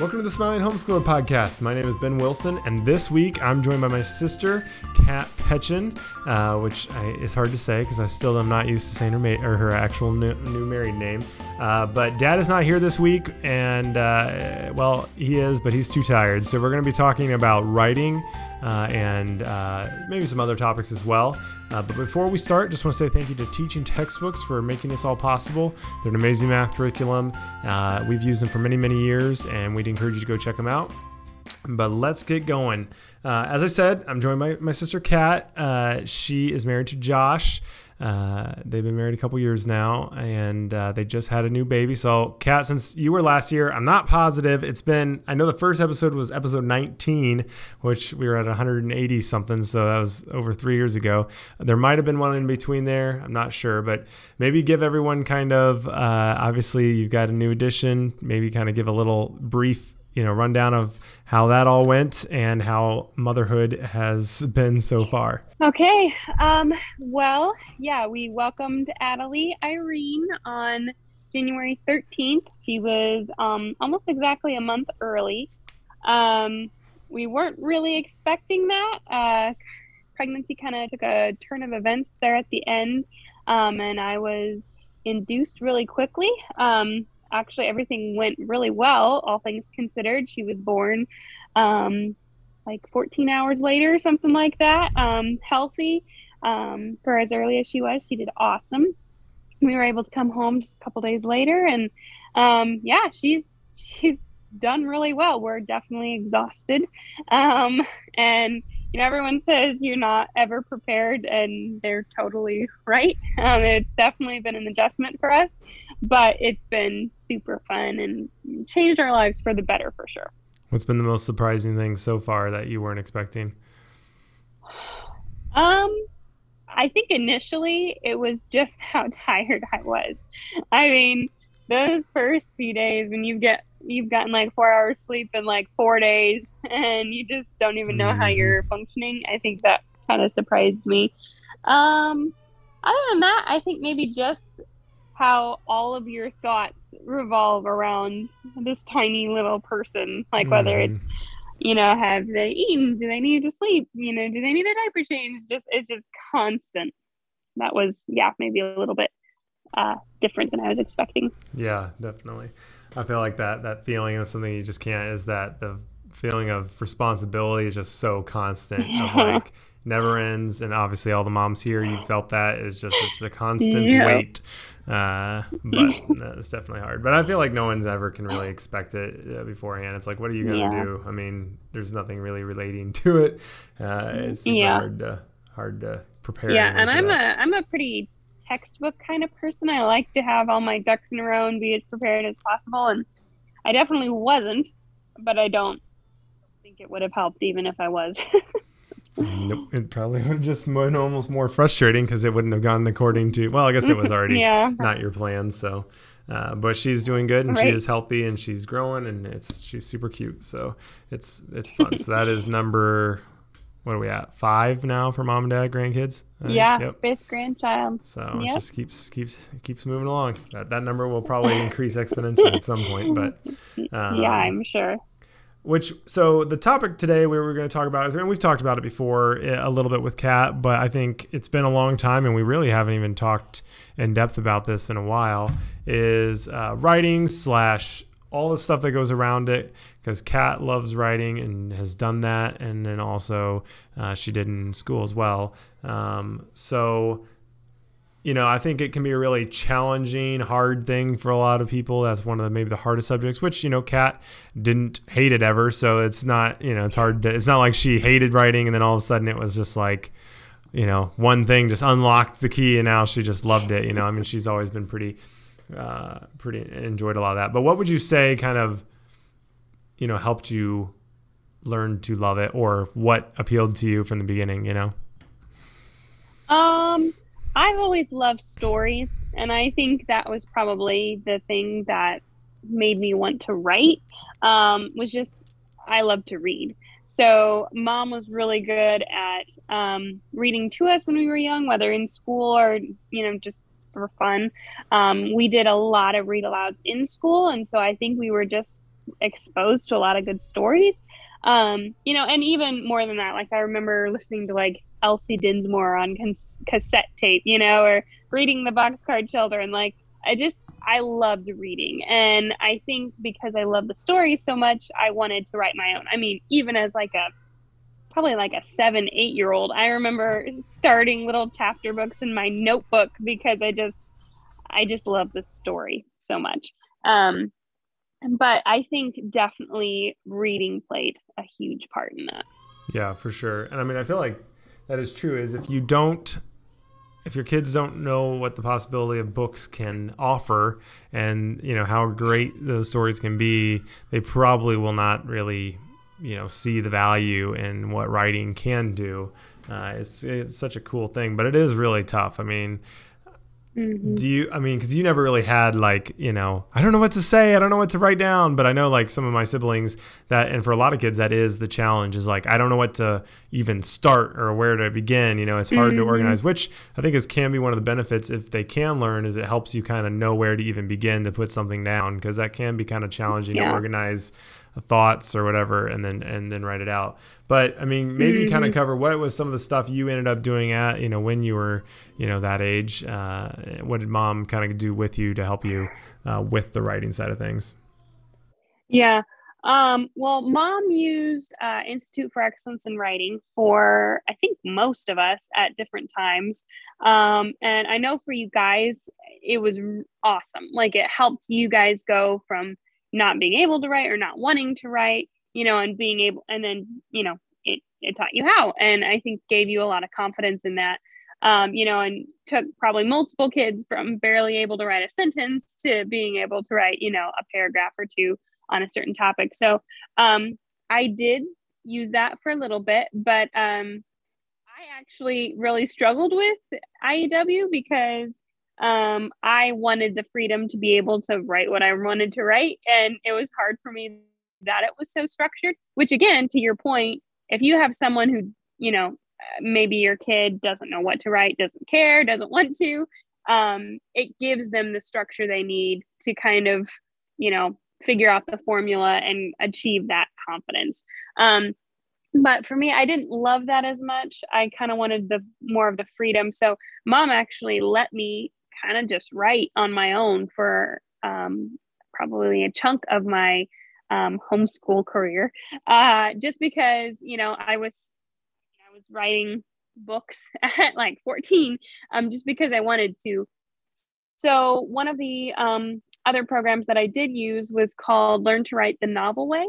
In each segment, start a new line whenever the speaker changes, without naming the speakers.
Welcome to the Smiling Homeschooler Podcast. My name is Ben Wilson, and this week I'm joined by my sister, Kat Petchin, uh, which I, is hard to say because I still am not used to saying her, ma- or her actual new, new married name. Uh, but Dad is not here this week, and uh, well, he is, but he's too tired. So we're going to be talking about writing uh, and uh, maybe some other topics as well. Uh, but before we start, just want to say thank you to Teaching Textbooks for making this all possible. They're an amazing math curriculum. We've used them for many, many years, and we'd encourage you to go check them out. But let's get going. Uh, as I said, I'm joined by my sister Kat. Uh, she is married to Josh. Uh, they've been married a couple years now, and uh, they just had a new baby. So, Kat, since you were last year, I'm not positive. It's been, I know the first episode was episode 19, which we were at 180 something. So, that was over three years ago. There might have been one in between there. I'm not sure, but maybe give everyone kind of, uh, obviously, you've got a new addition. Maybe kind of give a little brief you know rundown of how that all went and how motherhood has been so far.
Okay. Um, well, yeah, we welcomed Adelie Irene on January 13th. She was um, almost exactly a month early. Um, we weren't really expecting that. Uh, pregnancy kind of took a turn of events there at the end, um, and I was induced really quickly. Um, actually everything went really well, all things considered. She was born um, like 14 hours later, something like that, um, healthy um, for as early as she was. She did awesome. We were able to come home just a couple days later, and um, yeah, she's she's done really well. We're definitely exhausted, um, and you know everyone says you're not ever prepared, and they're totally right. Um, it's definitely been an adjustment for us but it's been super fun and changed our lives for the better for sure.
What's been the most surprising thing so far that you weren't expecting?
Um, I think initially it was just how tired I was. I mean, those first few days when you get you've gotten like four hours sleep in like four days and you just don't even know mm-hmm. how you're functioning. I think that kind of surprised me. Um, other than that, I think maybe just how all of your thoughts revolve around this tiny little person. Like mm. whether it's, mm-hmm. you know, have they eaten? Do they need to sleep? You know, do they need their diaper changed? Just it's just constant. That was yeah, maybe a little bit uh, different than I was expecting.
Yeah, definitely. I feel like that that feeling is something you just can't. Is that the feeling of responsibility is just so constant of like never ends and obviously all the moms here you felt that it's just it's a constant yeah. weight uh, but it's definitely hard. But I feel like no one's ever can really expect it uh, beforehand. It's like, what are you gonna yeah. do? I mean, there's nothing really relating to it. Uh, it's yeah. hard to hard to prepare.
Yeah, and I'm that. a I'm a pretty textbook kind of person. I like to have all my ducks in a row and be as prepared as possible. And I definitely wasn't, but I don't think it would have helped even if I was.
Nope. It probably would have just been almost more frustrating because it wouldn't have gone according to. Well, I guess it was already yeah. not your plan. So, uh, but she's doing good and right. she is healthy and she's growing and it's she's super cute. So it's it's fun. so that is number. What are we at? Five now for mom and dad grandkids.
Yeah, yep. fifth grandchild.
So yep. it just keeps keeps keeps moving along. That, that number will probably increase exponentially at some point, but
um, yeah, I'm sure.
Which so the topic today we were going to talk about is, and we've talked about it before eh, a little bit with Kat, but I think it's been a long time, and we really haven't even talked in depth about this in a while. Is uh, writing slash all the stuff that goes around it because Kat loves writing and has done that, and then also uh, she did in school as well. Um, so you know, I think it can be a really challenging, hard thing for a lot of people. That's one of the maybe the hardest subjects, which, you know, Kat didn't hate it ever. So it's not, you know, it's hard to, it's not like she hated writing and then all of a sudden it was just like, you know, one thing just unlocked the key and now she just loved it. You know, I mean, she's always been pretty, uh, pretty enjoyed a lot of that. But what would you say kind of, you know, helped you learn to love it or what appealed to you from the beginning, you know?
Um, I've always loved stories, and I think that was probably the thing that made me want to write. Um, was just I love to read. So mom was really good at um, reading to us when we were young, whether in school or you know just for fun. Um, we did a lot of read alouds in school, and so I think we were just exposed to a lot of good stories. Um, you know, and even more than that, like I remember listening to like Elsie Dinsmore on cons- cassette tape, you know, or reading the Boxcar Children. Like I just I loved reading, and I think because I love the stories so much, I wanted to write my own. I mean, even as like a probably like a seven, eight year old, I remember starting little chapter books in my notebook because I just I just love the story so much. Um, but I think definitely reading played a huge part in that.
Yeah, for sure. And I mean, I feel like that is true. Is if you don't, if your kids don't know what the possibility of books can offer, and you know how great those stories can be, they probably will not really, you know, see the value in what writing can do. Uh, it's it's such a cool thing, but it is really tough. I mean, Mm-hmm. Do you, I mean, because you never really had like, you know, I don't know what to say. I don't know what to write down. But I know like some of my siblings that, and for a lot of kids, that is the challenge is like, I don't know what to even start or where to begin. You know, it's hard mm-hmm. to organize, which I think is can be one of the benefits if they can learn is it helps you kind of know where to even begin to put something down because that can be kind of challenging yeah. to organize thoughts or whatever and then and then write it out. But i mean maybe mm-hmm. kind of cover what was some of the stuff you ended up doing at you know when you were you know that age. Uh, what did mom kind of do with you to help you uh, with the writing side of things?
Yeah um, well mom used uh, institute for excellence in writing for i think most of us at different times. Um, and i know for you guys it was awesome. Like it helped you guys go from not being able to write or not wanting to write, you know, and being able, and then, you know, it, it taught you how. And I think gave you a lot of confidence in that, um, you know, and took probably multiple kids from barely able to write a sentence to being able to write, you know, a paragraph or two on a certain topic. So um, I did use that for a little bit, but um, I actually really struggled with IEW because um, I wanted the freedom to be able to write what I wanted to write. And it was hard for me that it was so structured, which, again, to your point, if you have someone who, you know, maybe your kid doesn't know what to write, doesn't care, doesn't want to, um, it gives them the structure they need to kind of, you know, figure out the formula and achieve that confidence. Um, but for me, I didn't love that as much. I kind of wanted the more of the freedom. So mom actually let me kind of just write on my own for um, probably a chunk of my um, homeschool career, uh, just because you know I was I was writing books at like 14, um, just because I wanted to. So one of the um, other programs that I did use was called Learn to Write the Novel Way,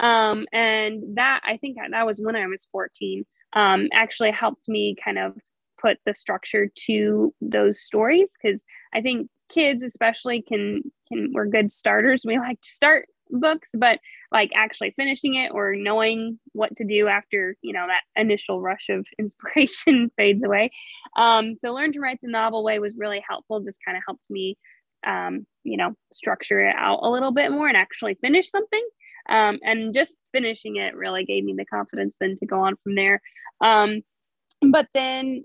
um, and that I think that was when I was 14. Um, actually helped me kind of put the structure to those stories because I think kids especially can can we're good starters. We like to start books, but like actually finishing it or knowing what to do after you know that initial rush of inspiration fades away. Um, so learn to write the novel way was really helpful. Just kind of helped me, um, you know, structure it out a little bit more and actually finish something. Um, and just finishing it really gave me the confidence then to go on from there. Um, but then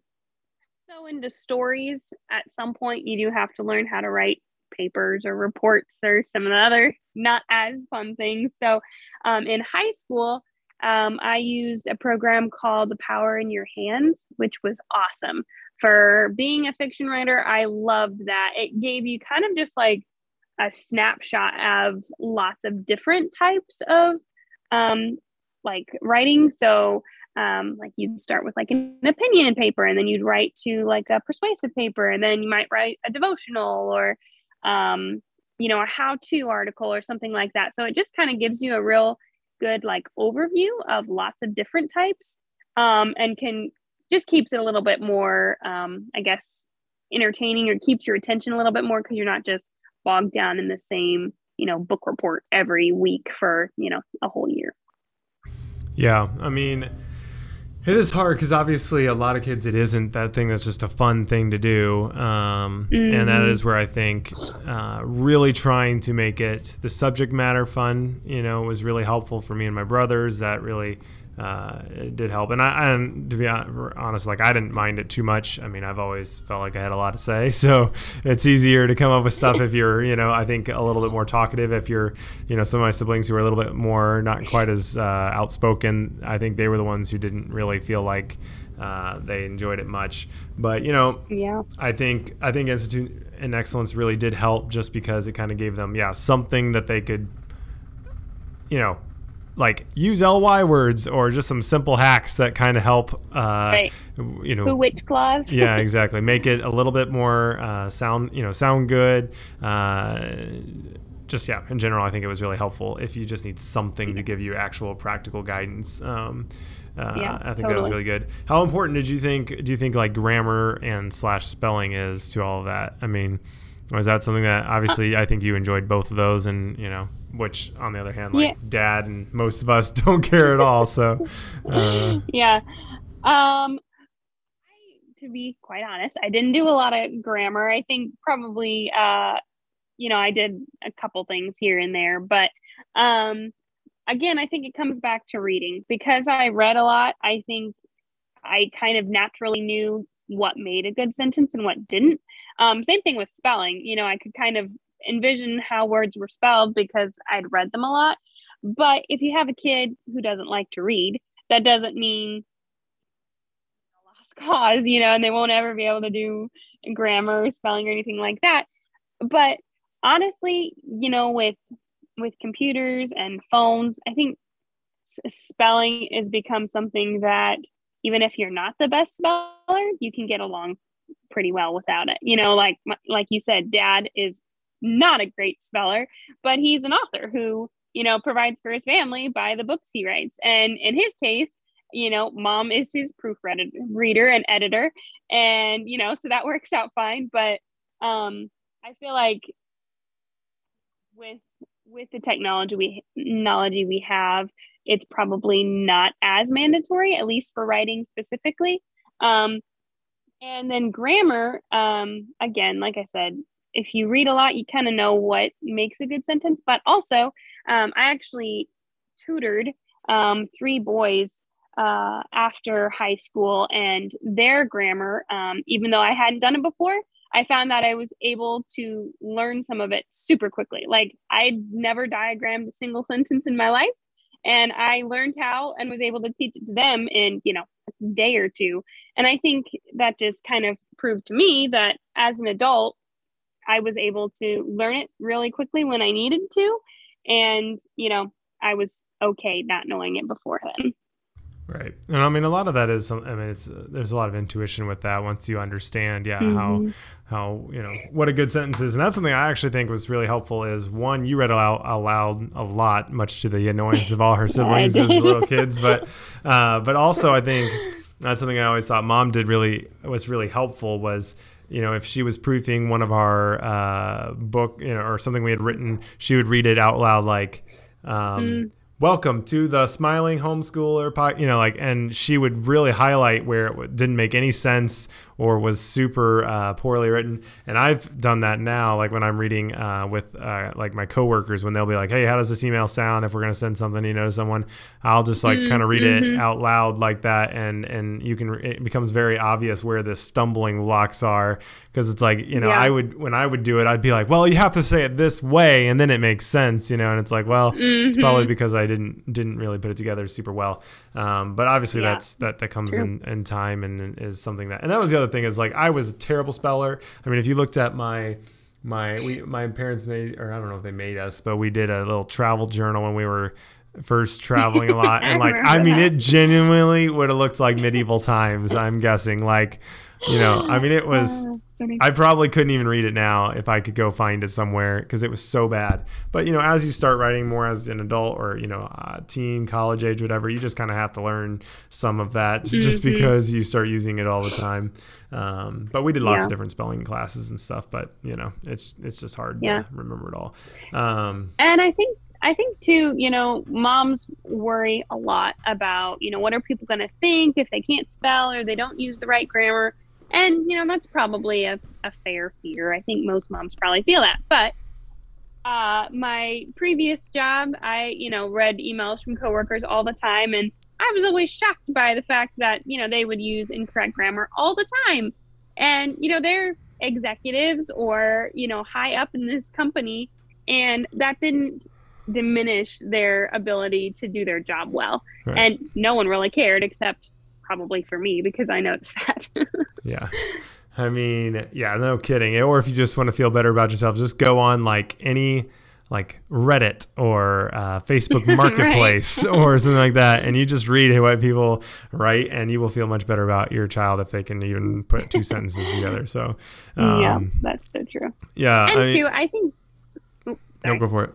so into stories, at some point you do have to learn how to write papers or reports or some of the other not as fun things. So um, in high school, um, I used a program called The Power in Your Hands, which was awesome. For being a fiction writer, I loved that. It gave you kind of just like a snapshot of lots of different types of um, like writing. So um, like you'd start with like an opinion paper and then you'd write to like a persuasive paper and then you might write a devotional or um, you know a how-to article or something like that. So it just kind of gives you a real good like overview of lots of different types um, and can just keeps it a little bit more um, i guess entertaining or keeps your attention a little bit more because you're not just bogged down in the same you know book report every week for you know a whole year.
Yeah i mean it is hard because obviously a lot of kids it isn't that thing that's just a fun thing to do, um, mm-hmm. and that mm-hmm. where I think uh, really trying to make it the subject matter fun, you know, was really helpful for me and my brothers. That really uh, it did help. And I, and to be honest, like I didn't mind it too much. I mean, I've always felt like I had a lot to say, so it's easier to come up with stuff if you're, you know, I think a little bit more talkative. If you're, you know, some of my siblings who are a little bit more not quite as uh, outspoken, I think they were the ones who didn't really feel like uh, they enjoyed it much. But you know,
yeah,
I think I think Institute in Excellence really did help just because it kind of gave them, yeah, something that they could, you know, like use ly words or just some simple hacks that kind of help uh, right. you know
which clause
yeah exactly make it a little bit more uh, sound you know sound good uh, just yeah in general i think it was really helpful if you just need something to give you actual practical guidance um, uh, yeah, I think totally. that was really good. How important did you think? Do you think like grammar and slash spelling is to all of that? I mean, was that something that obviously I think you enjoyed both of those, and you know, which on the other hand like yeah. dad and most of us don't care at all so
uh. yeah um I, to be quite honest i didn't do a lot of grammar i think probably uh you know i did a couple things here and there but um again i think it comes back to reading because i read a lot i think i kind of naturally knew what made a good sentence and what didn't um, same thing with spelling you know i could kind of envision how words were spelled because I'd read them a lot. But if you have a kid who doesn't like to read, that doesn't mean lost cause, you know, and they won't ever be able to do grammar, spelling, or anything like that. But honestly, you know, with with computers and phones, I think spelling has become something that even if you're not the best speller, you can get along pretty well without it. You know, like like you said, dad is not a great speller, but he's an author who, you know, provides for his family by the books he writes. And in his case, you know, mom is his proofreader reader and editor. And, you know, so that works out fine. But um I feel like with with the technology we knowledge we have, it's probably not as mandatory, at least for writing specifically. Um, and then grammar, um, again, like I said, if you read a lot, you kind of know what makes a good sentence. But also, um, I actually tutored um, three boys uh, after high school, and their grammar, um, even though I hadn't done it before, I found that I was able to learn some of it super quickly. Like I'd never diagrammed a single sentence in my life, and I learned how and was able to teach it to them in you know a day or two. And I think that just kind of proved to me that as an adult, I was able to learn it really quickly when I needed to. And, you know, I was okay not knowing it before then.
Right. And I mean, a lot of that is, I mean, it's, there's a lot of intuition with that once you understand, yeah, mm-hmm. how, how, you know, what a good sentence is. And that's something I actually think was really helpful is one, you read aloud, aloud a lot, much to the annoyance of all her siblings as little kids. But, uh, but also I think that's something I always thought mom did really, was really helpful was, you know, if she was proofing one of our uh, book, you know, or something we had written, she would read it out loud, like, um, mm welcome to the smiling homeschooler po-, you know like and she would really highlight where it didn't make any sense or was super uh, poorly written and i've done that now like when i'm reading uh, with uh, like my coworkers when they'll be like hey how does this email sound if we're going to send something you know to someone i'll just like mm, kind of read mm-hmm. it out loud like that and and you can it becomes very obvious where the stumbling blocks are because it's like you know yeah. i would when i would do it i'd be like well you have to say it this way and then it makes sense you know and it's like well mm-hmm. it's probably because i didn't didn't really put it together super well. Um, but obviously yeah. that's that that comes in, in time and is something that and that was the other thing is like I was a terrible speller. I mean, if you looked at my my we my parents made or I don't know if they made us, but we did a little travel journal when we were first traveling a lot and like I mean that. it genuinely would have looked like medieval times, I'm guessing. Like, you know, I mean it was I probably couldn't even read it now if I could go find it somewhere because it was so bad. But you know, as you start writing more as an adult or you know, uh, teen, college age, whatever, you just kind of have to learn some of that mm-hmm. just because you start using it all the time. Um, but we did lots yeah. of different spelling classes and stuff. But you know, it's it's just hard yeah. to remember it all. Um,
and I think I think too, you know, moms worry a lot about, you know, what are people going to think if they can't spell or they don't use the right grammar. And, you know, that's probably a, a fair fear. I think most moms probably feel that. But uh, my previous job, I, you know, read emails from coworkers all the time. And I was always shocked by the fact that, you know, they would use incorrect grammar all the time. And, you know, they're executives or, you know, high up in this company. And that didn't diminish their ability to do their job well. Right. And no one really cared except probably for me because I noticed that.
yeah. I mean, yeah, no kidding. Or if you just want to feel better about yourself, just go on like any like Reddit or uh, Facebook Marketplace or something like that, and you just read what people write, and you will feel much better about your child if they can even put two sentences together. So,
um, yeah, that's so true.
Yeah,
and I mean, two, I think.
Oops, no, go for it.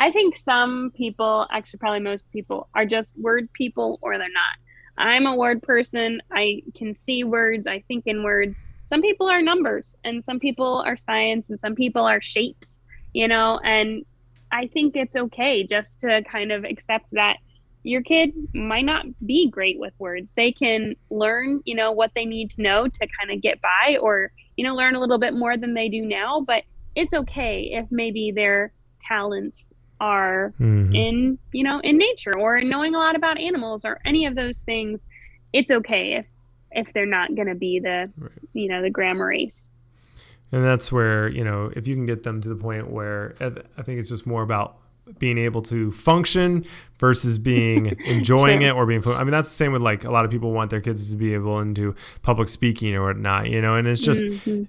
I think some people, actually, probably most people, are just word people or they're not. I'm a word person. I can see words. I think in words. Some people are numbers, and some people are science, and some people are shapes you know, and I think it's okay just to kind of accept that your kid might not be great with words. They can learn, you know, what they need to know to kind of get by or, you know, learn a little bit more than they do now, but it's okay if maybe their talents are mm-hmm. in, you know, in nature or in knowing a lot about animals or any of those things. It's okay if if they're not going to be the, right. you know, the grammar ace
and that's where you know if you can get them to the point where i think it's just more about being able to function versus being enjoying it or being i mean that's the same with like a lot of people want their kids to be able to do public speaking or whatnot you know and it's just mm-hmm.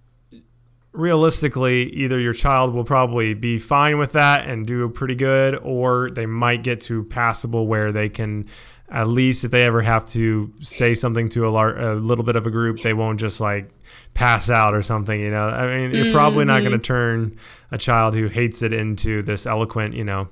Realistically either your child will probably be fine with that and do pretty good or they might get to passable where they can at least if they ever have to say something to a, lar- a little bit of a group they won't just like pass out or something, you know. I mean, you're mm-hmm. probably not going to mm-hmm. turn a child who hates it into this eloquent, you know,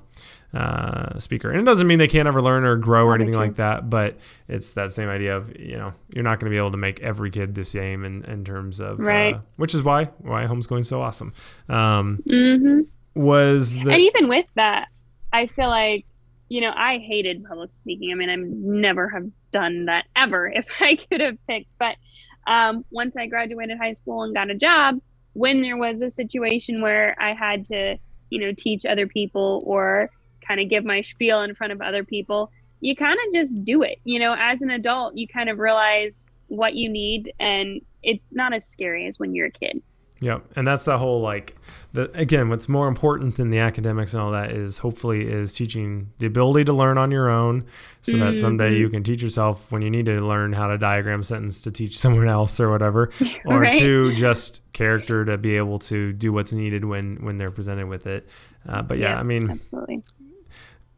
uh, speaker. And it doesn't mean they can't ever learn or grow or anything like that, but it's that same idea of, you know, you're not going to be able to make every kid the same in, in terms of, uh, right. Uh, which is why, why homeschooling's so awesome. Um, mm-hmm. Was
the, and even with that, I feel like, you know, I hated public speaking. I mean, I never have done that ever if I could have picked, but um, once I graduated high school and got a job, when there was a situation where I had to, you know, teach other people or kind of give my spiel in front of other people, you kind of just do it. You know, as an adult, you kind of realize what you need and it's not as scary as when you're a kid.
Yep, and that's the whole like the again. What's more important than the academics and all that is hopefully is teaching the ability to learn on your own, so mm-hmm. that someday you mm-hmm. can teach yourself when you need to learn how to diagram a sentence to teach someone else or whatever, or right? two just character to be able to do what's needed when when they're presented with it. Uh, but yeah, yeah, I mean, absolutely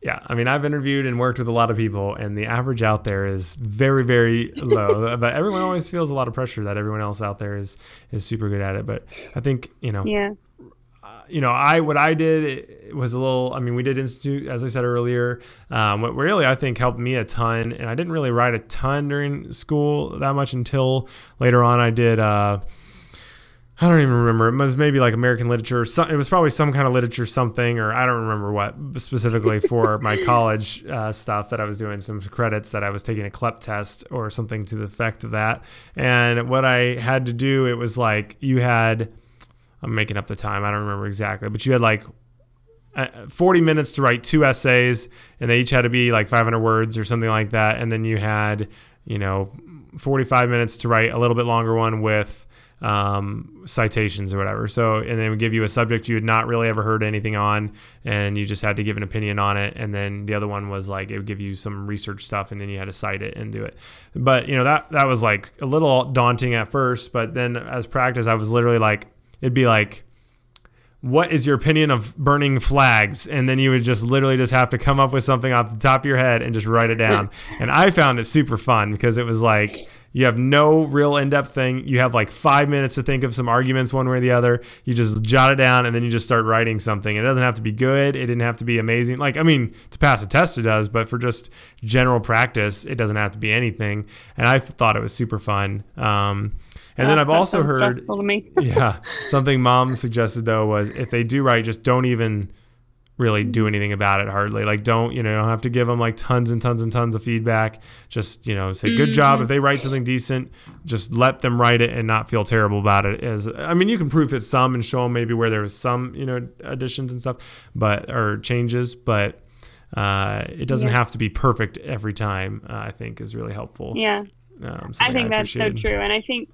yeah, I mean, I've interviewed and worked with a lot of people, and the average out there is very, very low. but everyone always feels a lot of pressure that everyone else out there is is super good at it. But I think you know,
yeah,
uh, you know, I what I did was a little. I mean, we did institute, as I said earlier. Um, what really I think helped me a ton, and I didn't really write a ton during school that much until later on. I did. Uh, I don't even remember. It was maybe like American literature. Some, it was probably some kind of literature, something, or I don't remember what specifically for my college uh, stuff that I was doing. Some credits that I was taking a CLEP test or something to the effect of that. And what I had to do, it was like you had, I'm making up the time. I don't remember exactly, but you had like uh, 40 minutes to write two essays, and they each had to be like 500 words or something like that. And then you had, you know, 45 minutes to write a little bit longer one with um, citations or whatever. So, and then we give you a subject you had not really ever heard anything on, and you just had to give an opinion on it. And then the other one was like it would give you some research stuff, and then you had to cite it and do it. But you know that that was like a little daunting at first, but then as practice, I was literally like, it'd be like what is your opinion of burning flags and then you would just literally just have to come up with something off the top of your head and just write it down and i found it super fun because it was like you have no real in-depth thing. You have like five minutes to think of some arguments one way or the other. You just jot it down and then you just start writing something. It doesn't have to be good. It didn't have to be amazing. Like I mean, to pass a test it does, but for just general practice, it doesn't have to be anything. And I thought it was super fun. Um, and then I've also heard, yeah, something mom suggested though was if they do write, just don't even really do anything about it hardly like don't you know you don't have to give them like tons and tons and tons of feedback just you know say good job if mm-hmm. they write something decent just let them write it and not feel terrible about it as i mean you can proof it some and show them maybe where there was some you know additions and stuff but or changes but uh, it doesn't
Yeah.
have to be perfect every time. Uh, I think is really helpful.
Yeah.
Um,
I think that's so true, and I think,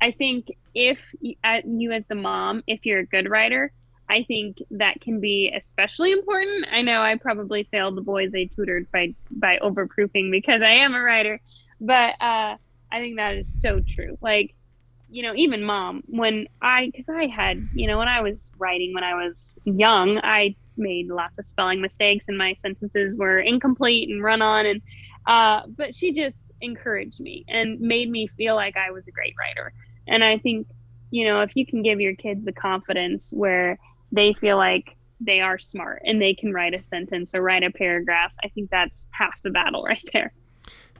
I think if you as the mom, if you're a good writer, I think that can be especially important. I know I probably failed the boys I tutored by by overproofing because I am a writer, but uh, I think that is so true. Like, you know, even mom, when I, because I had, you know, when I was writing when I was young, I made lots of spelling mistakes and my sentences were incomplete and run on and uh, but she just encouraged me and made me feel like I was a great writer. And I think, you know, if you can give your kids the confidence where they feel like they are smart and they can write a sentence or write a paragraph, I think that's half the battle right there.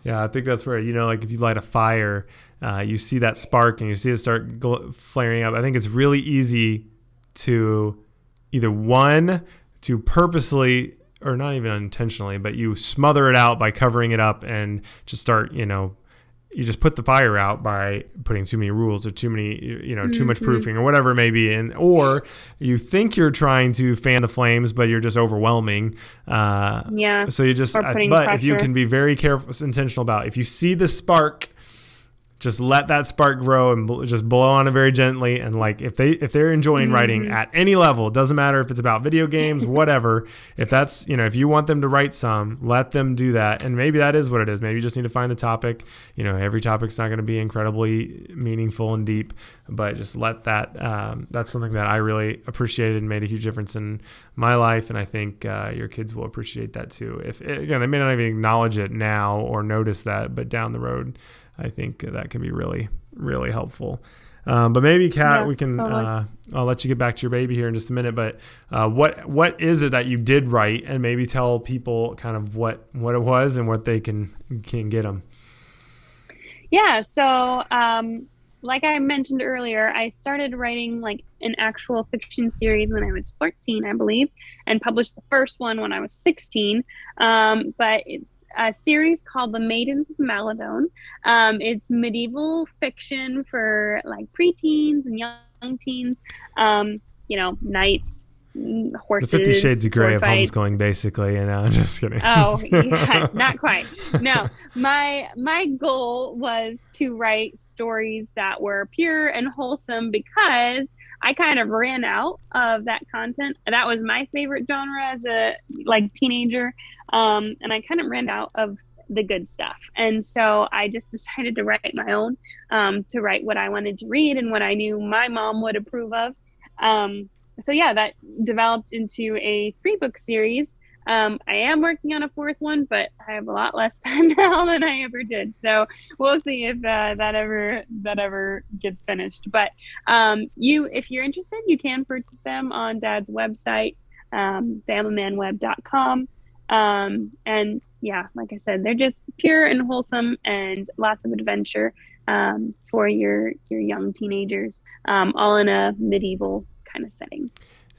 Yeah, I think that's where you know, like if you light a fire, uh, you see that spark and you see it start gl- flaring up. I think it's really easy to either one to purposely or not even unintentionally, but you smother it out by covering it up and just start, you know, you just put the fire out by putting too many rules or too many, you know, too much
Mhm.
proofing or whatever it may be, and or you think you're trying to fan the flames, but you're just overwhelming. Uh,
Yeah.
so you just,
putting
but if you can be very careful, intentional about, if you see the spark, just let that spark grow and bl- just blow on it very gently. And like if they if they're enjoying writing
Mhm.
at any level, it doesn't matter if it's about video games, whatever. If that's you know if you want them to write some, let them do that. And maybe that is what it is. Maybe you just need to find the topic. You know, every topic's not going to be incredibly meaningful and deep, but just let that. Um, that's something that I really appreciated and made a huge difference in my life, and I think uh, your kids will appreciate that too. If again, they may not even acknowledge it now or notice that, but down the road, I think that can be really, really helpful. Um, but maybe, Kat,
Yeah,
we can.
totally.
Uh, I'll let you get back to your baby here in just a minute. But uh, what what is it that you did write, and maybe tell people kind of what what it was and what they can can get them.
Yeah. So, um, like I mentioned earlier, I started writing like an actual fiction series when I was 14, I believe, and published the first one when I was 16. Um, but it's a series called The Maidens of Maladone. Um, it's medieval fiction for like preteens and young teens. Um, you know, knights, mm,
The. Fifty Shades of Grey of
fights.
homeschooling, basically. And uh, just kidding.
Oh, yeah, not quite. No, my my goal was to write stories that were pure and wholesome because I kind of ran out of that content. That was my favorite genre as a like teenager, um, and I kind of ran out of the good stuff. And so I just decided to write my own, um, to write what I wanted to read and what I knew my mom would approve of. Um, so yeah, that developed into a three book series. Um, I am working on a fourth one, but I have a lot less time now than I ever did. So we'll see if uh, that ever that ever gets finished. But um, you, if you're interested, you can purchase them on Dad's website, um, familymanweb.com. Um, and yeah, like I said, they're just pure and wholesome and lots of adventure um, for your your young teenagers, um, all in a medieval kind of setting.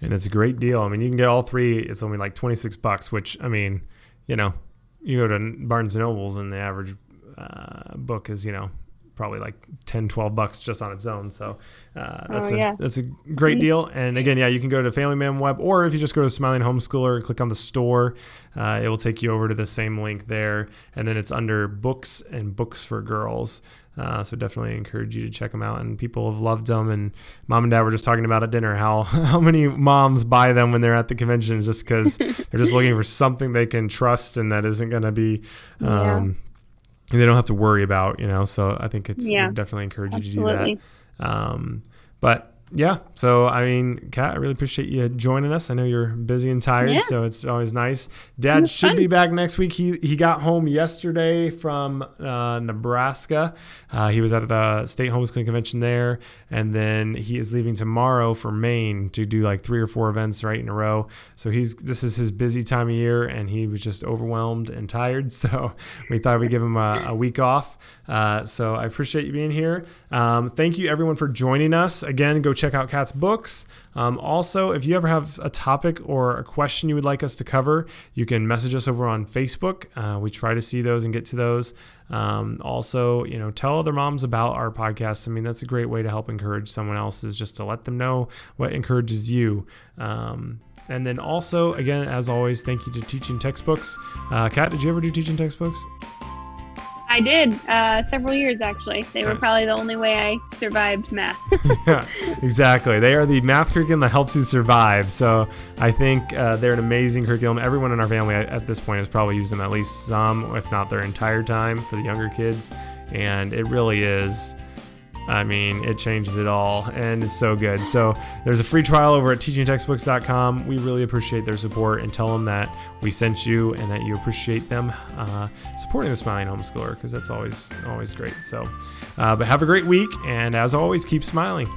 and it's a great deal. I mean, you can get all three. It's only like twenty six bucks, which I mean, you know, you go to Barnes and Nobles and the average uh, book is you know probably like 10 12 bucks just on its own. So uh, that's
Oh,
a
yeah.
that's a great deal. And again yeah you can go to family man web or if you just go to smiling homeschooler and click on the store uh, it will take you over to the same link there. And then it's under books and books for girls. Uh, so definitely encourage you to check them out. And people have loved them and mom and dad were just talking about at dinner how how many moms buy them when they're at the conventions just because they're just looking for something they can trust and that isn't going to be
Yeah.
Um, they don't have to worry about you know so i think it's
Yeah,
definitely encourage you to do that. Um, but yeah, so I mean, Kat, I really appreciate you joining us. I know you're busy and tired,
Yeah.
so it's always nice. Dad should
fun.
be back next week. He he got home yesterday from uh, Nebraska. Uh, he was at the state homeschooling convention there, and then he is leaving tomorrow for Maine to do like three or four events right in a row. So he's this is his busy time of year, and he was just overwhelmed and tired. So we thought we'd give him a, a week off. Uh, so I appreciate you being here. Um, thank you everyone for joining us. Again, go check out Kat's books. Um, also, if you ever have a topic or a question you would like us to cover, you can message us over on Facebook. Uh, we try to see those and get to those. Um, also, you know, tell other moms about our podcast. I mean, that's a great way to help encourage someone else is just to let them know what encourages you. Um, and then also, again, as always, thank you to Teaching Textbooks. Uh, Kat, did you ever do Teaching Textbooks?
I did uh, several years actually. They were probably the only way I survived math.
yeah, exactly. They are the math curriculum that helps you survive. So I think uh, they're an amazing curriculum. Everyone in our family at this point has probably used them at least some, if not their entire time, for the younger kids. And it really is. I mean, it changes it all, and it's so good. So there's a free trial over at teachingtextbooks.com. We really appreciate their support and tell them that we sent you and that you appreciate them uh, supporting the Smiling Homeschooler because that's always always great. So, uh, but have a great week, and as always, keep smiling.